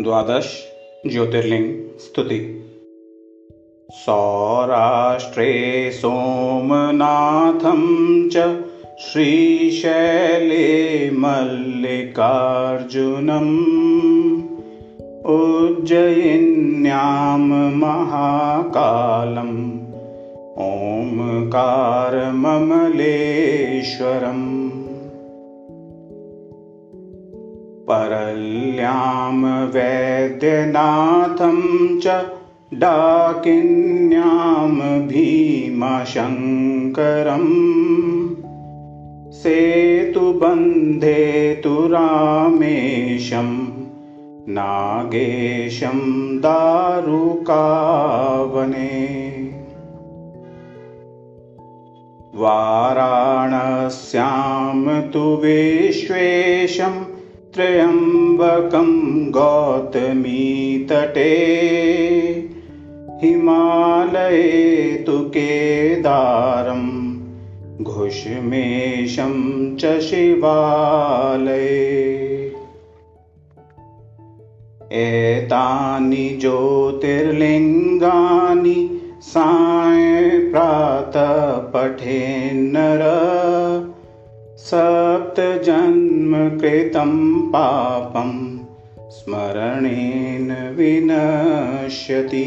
द्वादश स्तुति। सौराष्ट्रे सोमनाथं च श्रीशैले मल्लिकार्जुनम् उज्जयिन्यां महाकालम् ओङ्कारममलेश्वरम् परल्यां वैद्यनाथं च डाकिन्यां भीमशङ्करम्। रामेशं नागेशं दारुकावने। वाराणस्यां तु विश्वेशम् त्र्यम्बकं गौतमीतटे। हिमालये तु केदारं घुष्मेशं च शिवालये। एतानि ज्योतिर्लिङ्गानि साय प्रातः पठेन्नर सप्तजन्मकृतं पापं स्मरणेन विनश्यति